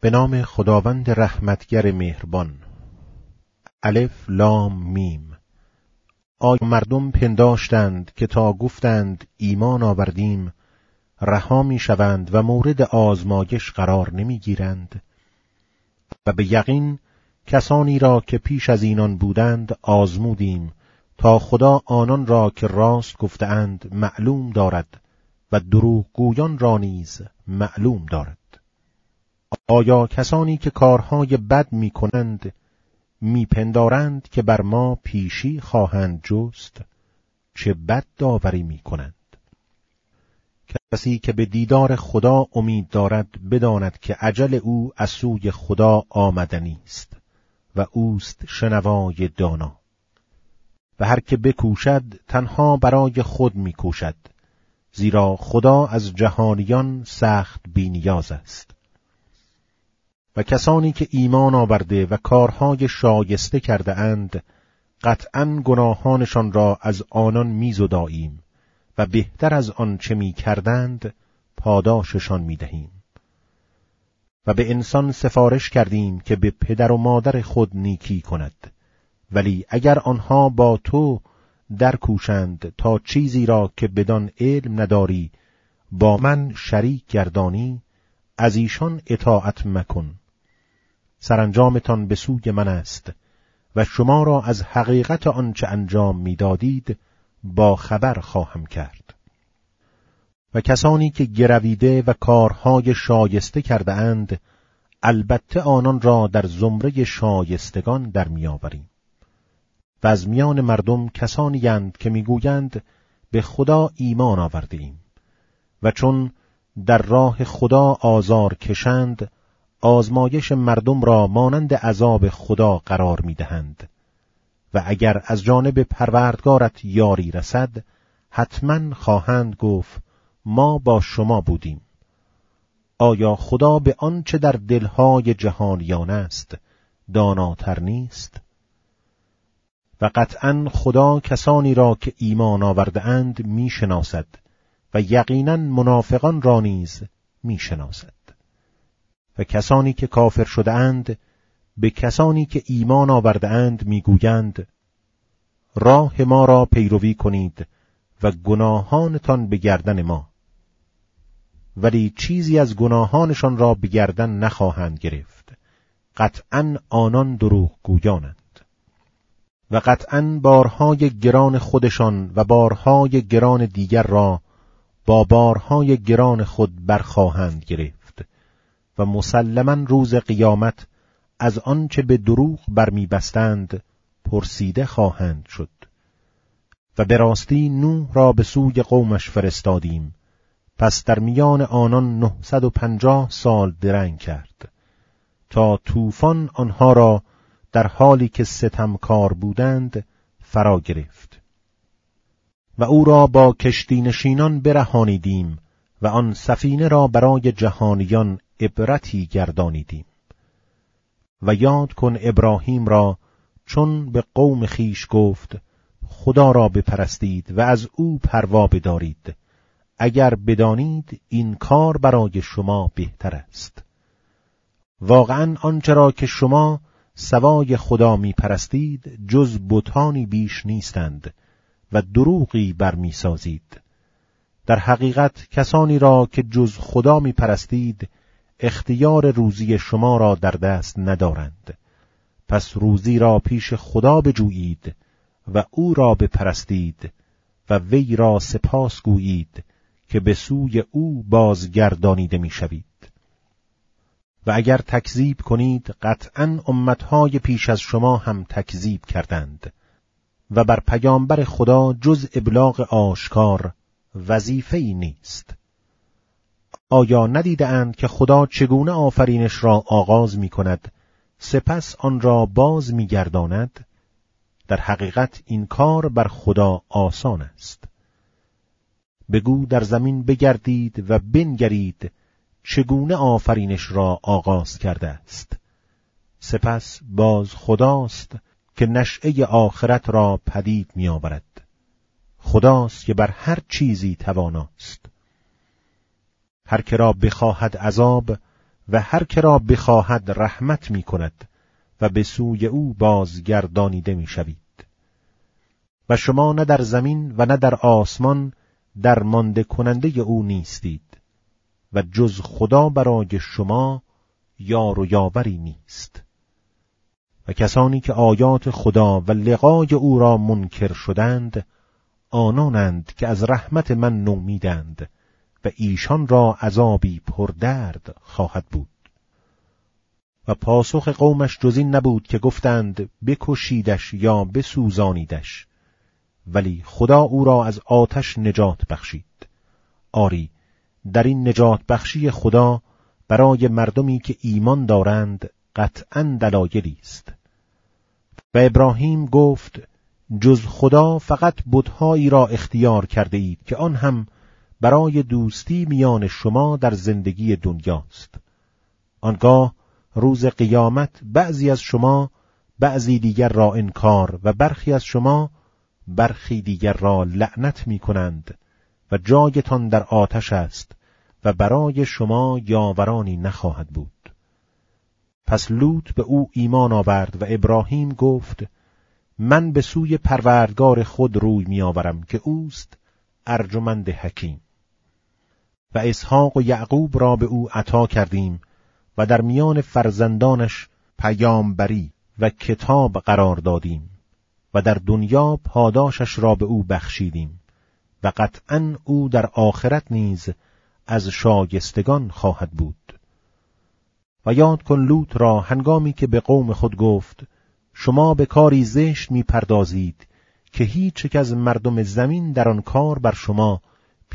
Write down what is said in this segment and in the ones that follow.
به نام خداوند رحمتگر مهربان. الف لام میم. آیا مردم پنداشتند که تا گفتند ایمان آوردیم رها می شوند و مورد آزمایش قرار نمی گیرند؟ و به یقین کسانی را که پیش از اینان بودند آزمودیم تا خدا آنان را که راست گفتند معلوم دارد و دروغ گویان را نیز معلوم دارد. آیا کسانی که کارهای بد می کنند میپندارند که بر ما پیشی خواهند جست؟ چه بد داوری می کنند کسی که به دیدار خدا امید دارد بداند که عجل او از سوی خدا آمدنی است و اوست شنوای دانا. و هر که بکوشد تنها برای خود میکوشد زیرا خدا از جهانیان سخت بینیاز است. و کسانی که ایمان آورده و کارهای شایسته کرده اند قطعا گناهانشان را از آنان میزداییم و بهتر از آن چه می کردند پاداششان می دهیم. و به انسان سفارش کردیم که به پدر و مادر خود نیکی کند ولی اگر آنها با تو در کوشند تا چیزی را که بدان علم نداری با من شریک گردانی از ایشان اطاعت مکن سرانجامتان به سوی من است و شما را از حقیقت آنچه انجام می‌دادید با خبر خواهم کرد. و کسانی که گرویده و کارهای شایسته کرده اند البته آنان را در زمره شایستگان در میآوریم و از میان مردم کسانی اند که می‌گویند به خدا ایمان آورده ایم. و چون در راه خدا آزار کشند آزمایش مردم را مانند عذاب خدا قرار می‌دهند. و اگر از جانب پروردگارت یاری رسد حتما خواهند گفت ما با شما بودیم. آیا خدا به آنچه در دلهای جهانیان است داناتر نیست؟ و قطعا خدا کسانی را که ایمان آورده اند می شناسد و یقینا منافقان را نیز می شناسد و کسانی که کافر شده اند به کسانی که ایمان آورده اند می‌گویند راه ما را پیروی کنید و گناهانتان به گردن ما. ولی چیزی از گناهانشان را به گردن نخواهند گرفت. قطعا آنان دروغ گویانند. و قطعا بارهای گران خودشان و بارهای گران دیگر را با بارهای گران خود برخواهند گرفت. و مسلما روز قیامت از آنچه به دروغ برمیبستند پرسیده خواهند شد. و به راستی نوح را به سوی قومش فرستادیم. پس در میان آنان نهصد و پنجاه سال درنگ کرد. تا طوفان آنها را در حالی که ستمکار بودند فرا گرفت. و او را با کشتی نشینان برهانیدیم و آن سفینه را برای جهانیان عبرتی گردانیدیم. و یاد کن ابراهیم را چون به قوم خیش گفت خدا را بپرستید و از او پروا بدارید. اگر بدانید این کار برای شما بهتر است. واقعا آنچه را که شما سوای خدا می پرستید جز بتانی بیش نیستند و دروغی برمیسازید. در حقیقت کسانی را که جز خدا می پرستید اختیار روزی شما را در دست ندارند. پس روزی را پیش خدا بجویید و او را بپرستید و وی را سپاس گویید که به سوی او بازگردانیده می‌شوید. و اگر تکذیب کنید قطعا امتهای پیش از شما هم تکذیب کردند و بر پیامبر خدا جز ابلاغ آشکار وظیفه نیست. آیا ندیده اند که خدا چگونه آفرینش را آغاز می کند سپس آن را باز می گرداند؟ در حقیقت این کار بر خدا آسان است. بگو در زمین بگردید و بنگرید چگونه آفرینش را آغاز کرده است. سپس باز خداست که نشعه آخرت را پدید می آورد خداست که بر هر چیزی تواناست. هر که را بخواهد عذاب و هر که را بخواهد رحمت می کند و به سوی او بازگردانیده می شوید. و شما نه در زمین و نه در آسمان در مانده کننده او نیستید و جز خدا برای شما یار و یاوری نیست و کسانی که آیات خدا و لقای او را منکر شدند آنانند که از رحمت من نومیدند ایشان را عذابی پردرد خواهد بود. و پاسخ قومش جز این نبود که گفتند بکشیدش یا بسوزانیدش. ولی خدا او را از آتش نجات بخشید. آری در این نجات بخشی خدا برای مردمی که ایمان دارند قطعا دلایلی است. و ابراهیم گفت جز خدا فقط بتهایی را اختیار کرده اید که آن هم برای دوستی میان شما در زندگی دنیاست. آنگاه روز قیامت بعضی از شما بعضی دیگر را انکار و برخی از شما برخی دیگر را لعنت می کنند و جایتان در آتش است و برای شما یاورانی نخواهد بود. پس لوط به او ایمان آورد و ابراهیم گفت من به سوی پروردگار خود روی میآورم که اوست ارجمند حکیم. و اسحاق و یعقوب را به او عطا کردیم و در میان فرزندانش پیامبری و کتاب قرار دادیم و در دنیا پاداشش را به او بخشیدیم و قطعا او در آخرت نیز از شاگستگان خواهد بود. و یاد کن لوط را هنگامی که به قوم خود گفت شما به کاری زشت می پردازید که هیچ از مردم زمین در آن کار بر شما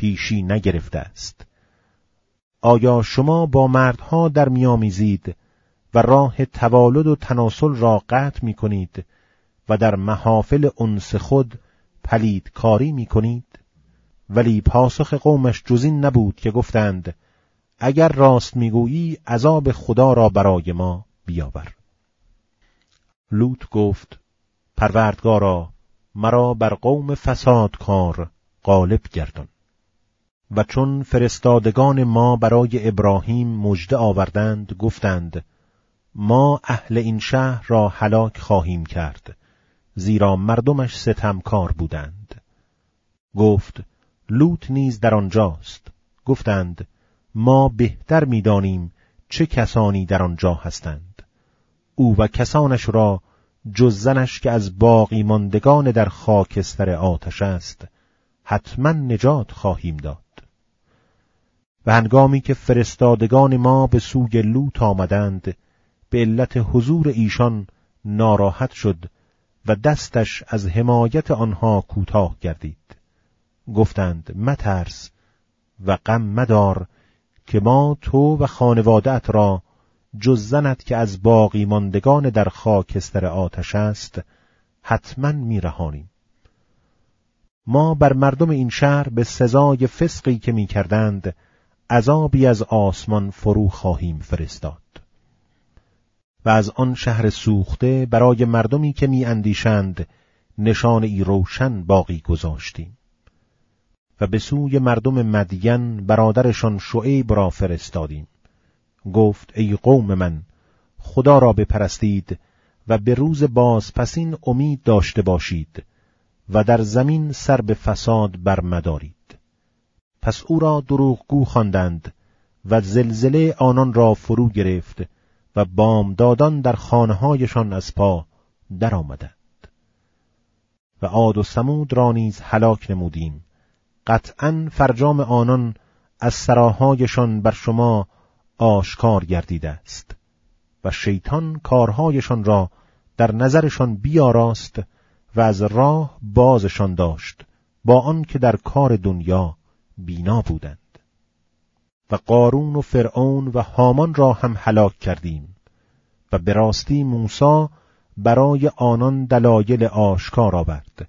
پیشی نگرفته است. آیا شما با مردها در میامیزید و راه توالد و تناسل را قطع می کنید و در محافل انس خود پلید کاری می کنید؟ ولی پاسخ قومش جزین نبود که گفتند اگر راست می‌گویی عذاب خدا را برای ما بیاور. لوط گفت پروردگارا مرا بر قوم فساد کار غالب گردان. و چون فرستادگان ما برای ابراهیم مژده آوردند گفتند ما اهل این شهر را هلاک خواهیم کرد زیرا مردمش ستمکار بودند. گفت لوط نیز در آنجاست. گفتند ما بهتر می‌دانیم چه کسانی در آنجا هستند. او و کسانش را جز زنش که از باقی ماندگان در خاکستر آتش است حتما نجات خواهیم داد. و هنگامی که فرستادگان ما به سوی لوط آمدند به علت حضور ایشان ناراحت شد و دستش از حمایت آنها کوتاه گردید. گفتند مترس و غم مدار که ما تو و خانوادت را جز زنت که از باقی ماندگان در خاکستر آتش است حتما میرهانیم. ما بر مردم این شهر به سزای فسقی که می‌کردند عذابی از آسمان فرو خواهیم فرستاد. و از آن شهر سوخته برای مردمی که می اندیشند نشان ای روشن باقی گذاشتیم. و به سوی مردم مدین برادرشان شعیب را فرستادیم. گفت ای قوم من خدا را بپرستید و به روز بازپسین امید داشته باشید و در زمین سر به فساد برمدارید. پس او را دروغگو خواندند و زلزله آنان را فرو گرفت و بامدادان در خانههایشان از پا درآمدند. و عاد و سمود را نیز هلاک نمودیم. قطعا فرجام آنان از سراهایشان بر شما آشکار گردیده است و شیطان کارهایشان را در نظرشان بیاراست و از راه بازشان داشت با آن که در کار دنیا بینا بودند. و قارون و فرعون و هامان را هم هلاک کردیم و به راستی موسی برای آنان دلایل آشکار آورد.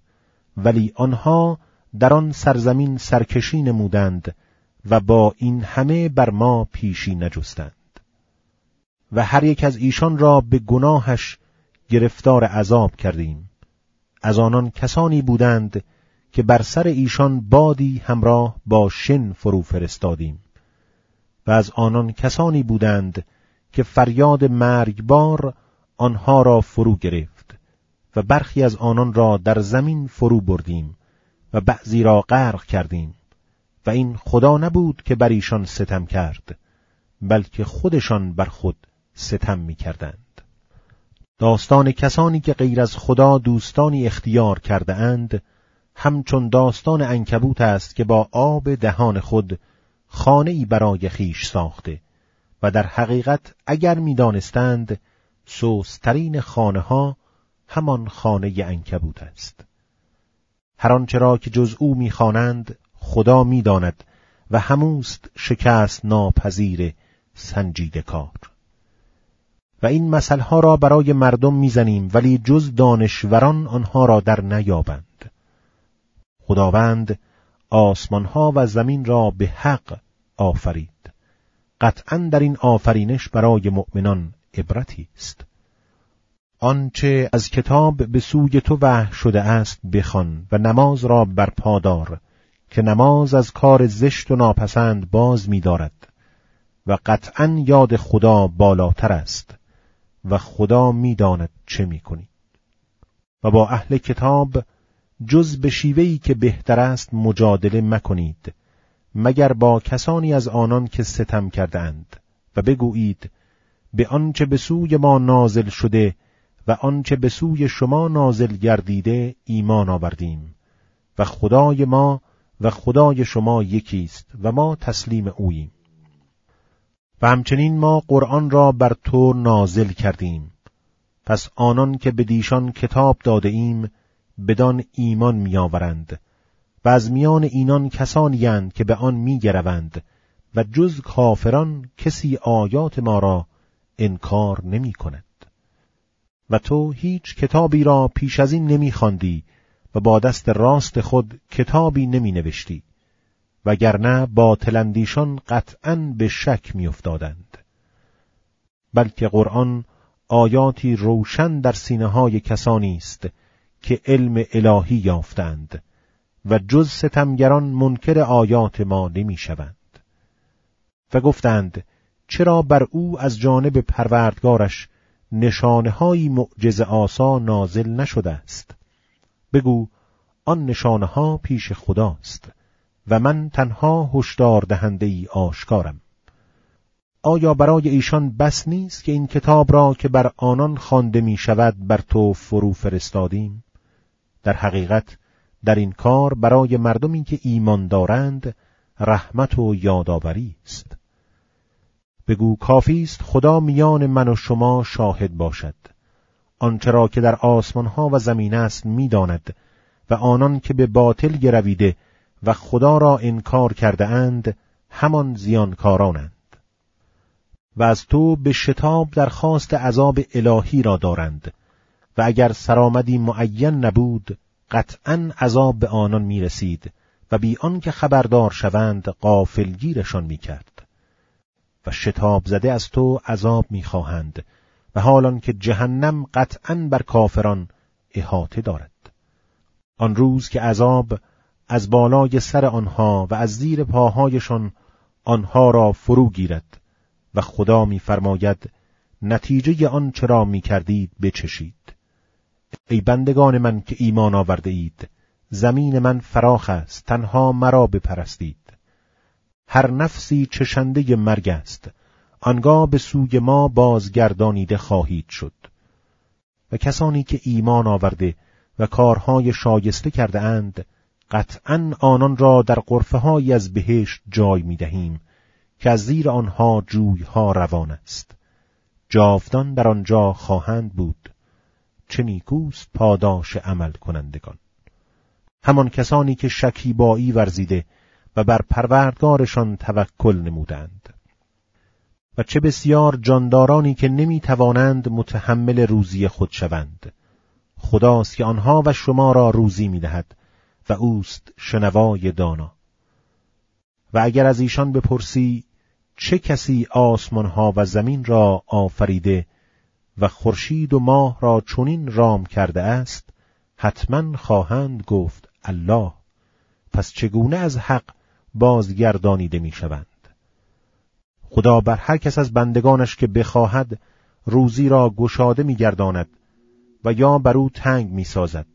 ولی آنها در آن سرزمین سرکشی نمودند و با این همه بر ما پیشی نجستند. و هر یک از ایشان را به گناهش گرفتار عذاب کردیم. از آنان کسانی بودند که بر سر ایشان بادی همراه با شن فرو فرستادیم و از آنان کسانی بودند که فریاد مرگبار آنها را فرو گرفت و برخی از آنان را در زمین فرو بردیم و بعضی را غرق کردیم و این خدا نبود که بر ایشان ستم کرد بلکه خودشان بر خود ستم می کردند. داستان کسانی که غیر از خدا دوستانی اختیار کرده اند همچون داستان انکبوت است که با آب دهان خود خانه ای برای خیش ساخته و در حقیقت اگر می‌دانستند سوسترین خانه ها همان خانه انکبوت است. هر آنچه که جز او می‌خوانند خدا می‌داند و هموست شکست ناپذیر سنجیده کار. و این مسئله را برای مردم می‌زنیم ولی جز دانشوران آنها را در نیابند. خداوند آسمانها و زمین را به حق آفرید. قطعا در این آفرینش برای مؤمنان عبرتی است. آنچه از کتاب به سوی تو وحی شده است بخوان و نماز را برپادار که نماز از کار زشت و ناپسند باز می‌دارد و قطعا یاد خدا بالاتر است و خدا می‌داند چه می‌کنی و با اهل کتاب جز به شیوهی که بهتر است مجادله مکنید مگر با کسانی از آنان که ستم کردند و بگویید به آنچه به سوی ما نازل شده و آنچه به سوی شما نازل گردیده ایمان آوردیم. و خدای ما و خدای شما یکیست و ما تسلیم اوییم. و همچنین ما قرآن را بر تو نازل کردیم. پس آنان که به دیشان کتاب داده ایم بدان ایمان میآورند و از میان اینان کسانی که به آن میگروند و جز کافران کسی آیات ما را انکار نمی کند. و تو هیچ کتابی را پیش از این نمیخواندی و با دست راست خود کتابی نمی نوشتی وگرنه باطلندیشان قطعا به شک میافتادند بلکه قرآن آیاتی روشن در سینه های کسانی است که علم الهی یافتند و جز ستمگران منکر آیات ما نمی‌شوند. و گفتند چرا بر او از جانب پروردگارش نشانه های معجز آسا نازل نشده است؟ بگو آن نشانه پیش خداست و من تنها هشدار دهنده ای آشکارم. آیا برای ایشان بس نیست که این کتاب را که بر آنان خوانده می شود بر تو فرو فرستادیم؟ در حقیقت در این کار برای مردمی که ایمان دارند رحمت و یادآوری است. بگو کافی است خدا میان من و شما شاهد باشد. آنچه را که در آسمان ها و زمین است می‌داند و آنان که به باطل گرویده و خدا را انکار کرده اند همان زیانکارانند. و از تو به شتاب درخواست عذاب الهی را دارند. و اگر سرآمدی معین نبود قطعا عذاب به آنان می رسید و بی آنکه خبردار شوند قافلگیرشان می کرد و شتاب زده از تو عذاب می خواهند و حالان که جهنم قطعا بر کافران احاطه دارد. آن روز که عذاب از بالای سر آنها و از زیر پاهایشان آنها را فرو گیرد و خدا میفرماید نتیجه آن چرا می کردید بچشید. ای بندگان من که ایمان آورده اید. زمین من فراخ است تنها مرا بپرستید. هر نفسی چشنده مرگ است. آنگاه به سوی ما بازگردانیده خواهید شد. و کسانی که ایمان آورده و کارهای شایسته کرده اند قطعا آنان را در قرفه از بهشت جای می دهیم که از زیر آنها جویها روان است. جاودان در آنجا خواهند بود. چه نیکوست پاداش عمل کنندگان همان کسانی که شکیبایی ورزیده و بر پروردگارشان توکل نمودند. و چه بسیار جاندارانی که نمی توانند متحمل روزی خود شوند. خداست که آنها و شما را روزی می دهد و اوست شنوای دانا. و اگر از ایشان بپرسی چه کسی آسمانها و زمین را آفریده و خورشید و ماه را چنین رام کرده است حتما خواهند گفت الله. پس چگونه از حق بازگردانیده می‌شوند؟ خدا بر هر کس از بندگانش که بخواهد روزی را گشاده میگرداند و یا بر او تنگ می‌سازد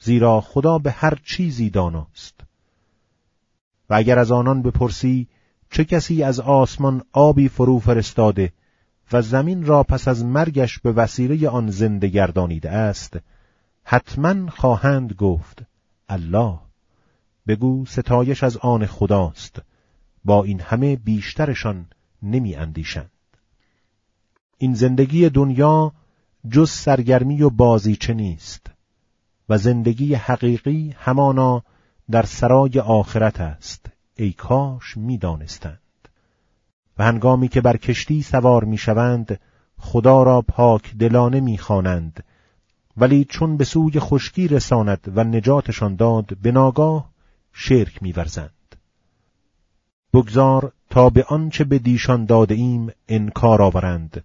زیرا خدا به هر چیزی داناست. و اگر از آنان بپرسی چه کسی از آسمان آبی فرو فرستاده و زمین را پس از مرگش به وسیله آن زنده گردانیده است حتما خواهند گفت الله بگو ستایش از آن خداست با این همه بیشترشان نمی اندیشند. این زندگی دنیا جز سرگرمی و بازیچه نیست و زندگی حقیقی همانا در سرای آخرت است ای کاش می دانستند. و هنگامی که بر کشتی سوار می شوند خدا را پاک دلانه می خوانند ولی چون به سوی خشکی رساند و نجاتشان داد به ناگاه شرک میورزند. بگذار تا به آنچه به دیشان داده ایم انکار آورند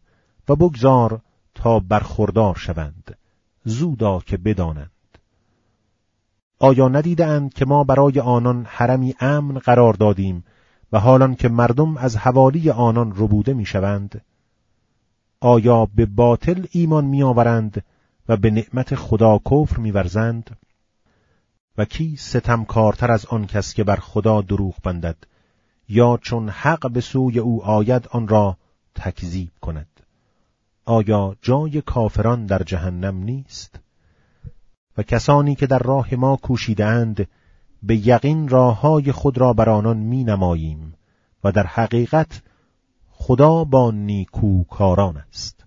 و بگذار تا برخوردار شوند. زودا که بدانند. آیا ندیدند که ما برای آنان حرمی امن قرار دادیم و حالان که مردم از حوالی آنان ربوده می‌شوند آیا به باطل ایمان میآورند و به نعمت خدا کفر میورزند؟ و کی ستمکارتر از آن کس که بر خدا دروغ بندد یا چون حق به سوی او آید آن را تکذیب کند؟ آیا جای کافران در جهنم نیست؟ و کسانی که در راه ما کوشیدند به یقین راه های خود را بر آنان می نماییم و در حقیقت خدا با نیکوکاران است.